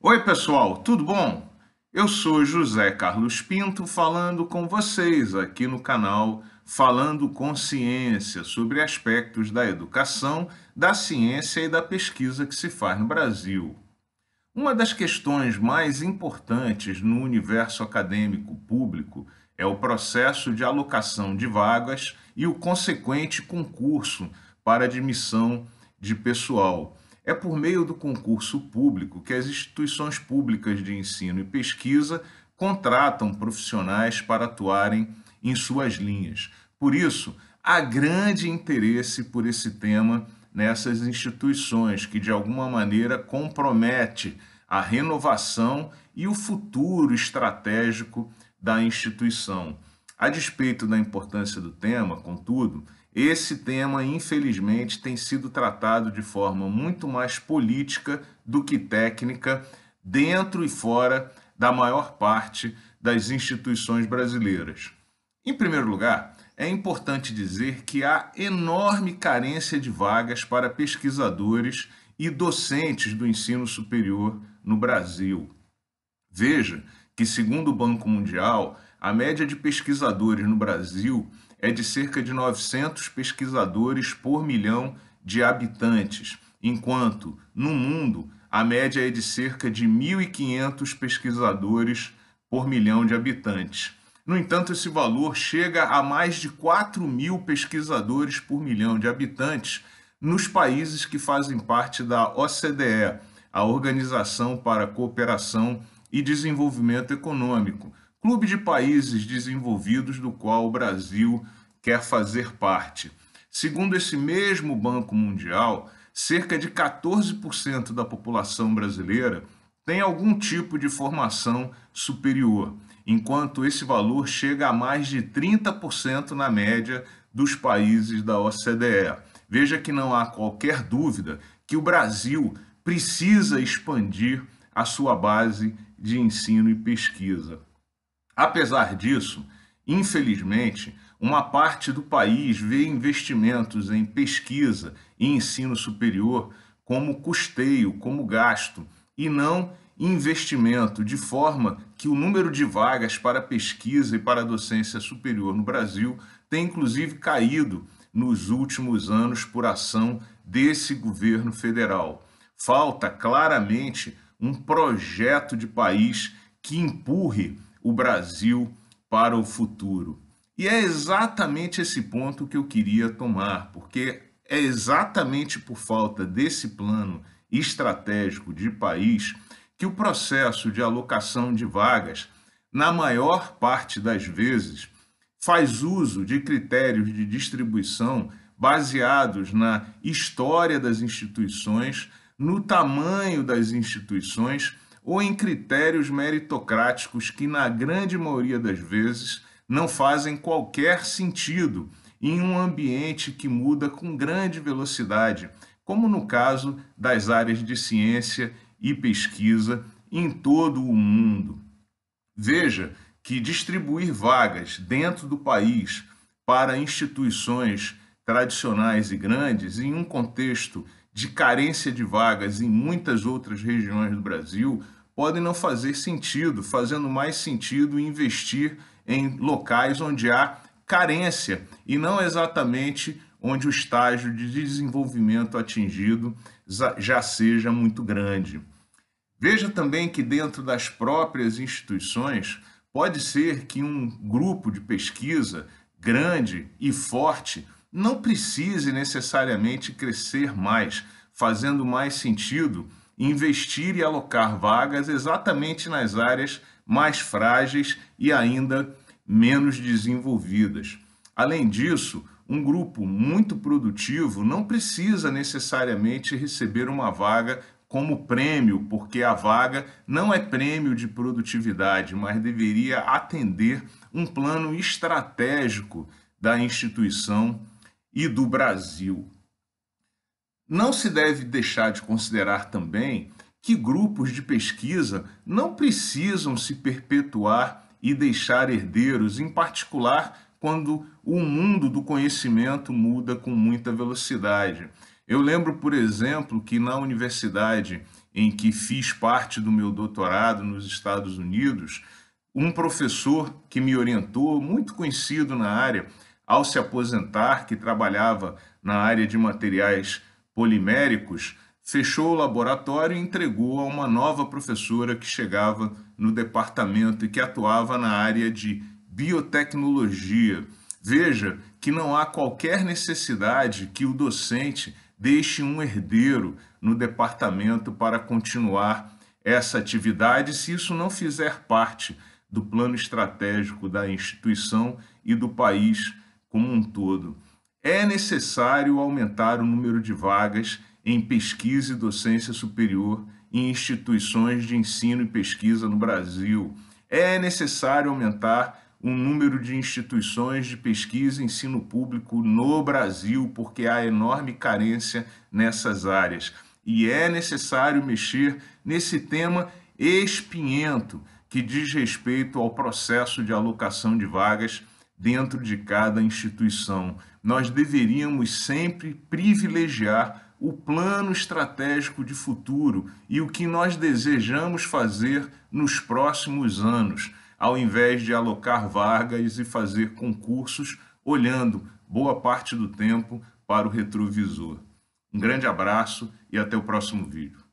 Oi, pessoal, tudo bom? Eu sou José Carlos Pinto falando com vocês aqui no canal Falando com Ciência sobre aspectos da educação, da ciência e da pesquisa que se faz no Brasil. Uma das questões mais importantes no universo acadêmico público é o processo de alocação de vagas e o consequente concurso para admissão de pessoal. É por meio do concurso público que as instituições públicas de ensino e pesquisa contratam profissionais para atuarem em suas linhas. Por isso, há grande interesse por esse tema nessas instituições que de alguma maneira compromete a renovação e o futuro estratégico da instituição. A despeito da importância do tema, contudo, esse tema, infelizmente, tem sido tratado de forma muito mais política do que técnica, dentro e fora da maior parte das instituições brasileiras. Em primeiro lugar, é importante dizer que há enorme carência de vagas para pesquisadores e docentes do ensino superior no Brasil. Veja que, segundo o Banco Mundial, a média de pesquisadores no Brasil é de cerca de 900 pesquisadores por milhão de habitantes, enquanto no mundo a média é de cerca de 1.500 pesquisadores por milhão de habitantes. No entanto, esse valor chega a mais de 4 mil pesquisadores por milhão de habitantes nos países que fazem parte da OCDE, a Organização para a Cooperação e Desenvolvimento Econômico, clube de países desenvolvidos do qual o Brasil quer fazer parte. Segundo esse mesmo Banco Mundial, cerca de 14% da população brasileira tem algum tipo de formação superior, enquanto esse valor chega a mais de 30% na média dos países da OCDE. Veja que não há qualquer dúvida que o Brasil precisa expandir a sua base de ensino e pesquisa. Apesar disso, infelizmente, uma parte do país vê investimentos em pesquisa e ensino superior como custeio, como gasto, e não investimento, de forma que o número de vagas para pesquisa e para docência superior no Brasil tem inclusive caído nos últimos anos por ação desse governo federal. Falta claramente um projeto de país que empurre o Brasil para o futuro. E é exatamente esse ponto que eu queria tomar, porque é exatamente por falta desse plano estratégico de país que o processo de alocação de vagas, na maior parte das vezes, faz uso de critérios de distribuição baseados na história das instituições, no tamanho das instituições ou em critérios meritocráticos que, na grande maioria das vezes, não fazem qualquer sentido em um ambiente que muda com grande velocidade, como no caso das áreas de ciência e pesquisa em todo o mundo. Veja que distribuir vagas dentro do país para instituições tradicionais e grandes, em um contexto de carência de vagas em muitas outras regiões do Brasil, podem não fazer sentido, fazendo mais sentido investir em locais onde há carência e não exatamente onde o estágio de desenvolvimento atingido já seja muito grande. Veja também que dentro das próprias instituições pode ser que um grupo de pesquisa grande e forte não precise necessariamente crescer mais, fazendo mais sentido investir e alocar vagas exatamente nas áreas mais frágeis e ainda menos desenvolvidas. Além disso, um grupo muito produtivo não precisa necessariamente receber uma vaga como prêmio, porque a vaga não é prêmio de produtividade, mas deveria atender um plano estratégico da instituição e do Brasil. Não se deve deixar de considerar também que grupos de pesquisa não precisam se perpetuar e deixar herdeiros, em particular quando o mundo do conhecimento muda com muita velocidade. Eu lembro, por exemplo, que na universidade em que fiz parte do meu doutorado nos Estados Unidos, um professor que me orientou, muito conhecido na área, ao se aposentar, que trabalhava na área de materiais poliméricos, fechou o laboratório e entregou a uma nova professora que chegava no departamento e que atuava na área de biotecnologia. Veja que não há qualquer necessidade que o docente deixe um herdeiro no departamento para continuar essa atividade se isso não fizer parte do plano estratégico da instituição e do país como um todo. É necessário aumentar o número de vagas em pesquisa e docência superior em instituições de ensino e pesquisa no Brasil. É necessário aumentar o número de instituições de pesquisa e ensino público no Brasil, porque há enorme carência nessas áreas. E é necessário mexer nesse tema espinhento que diz respeito ao processo de alocação de vagas dentro de cada instituição. Nós deveríamos sempre privilegiar o plano estratégico de futuro e o que nós desejamos fazer nos próximos anos, ao invés de alocar vagas e fazer concursos olhando boa parte do tempo para o retrovisor. Um grande abraço e até o próximo vídeo.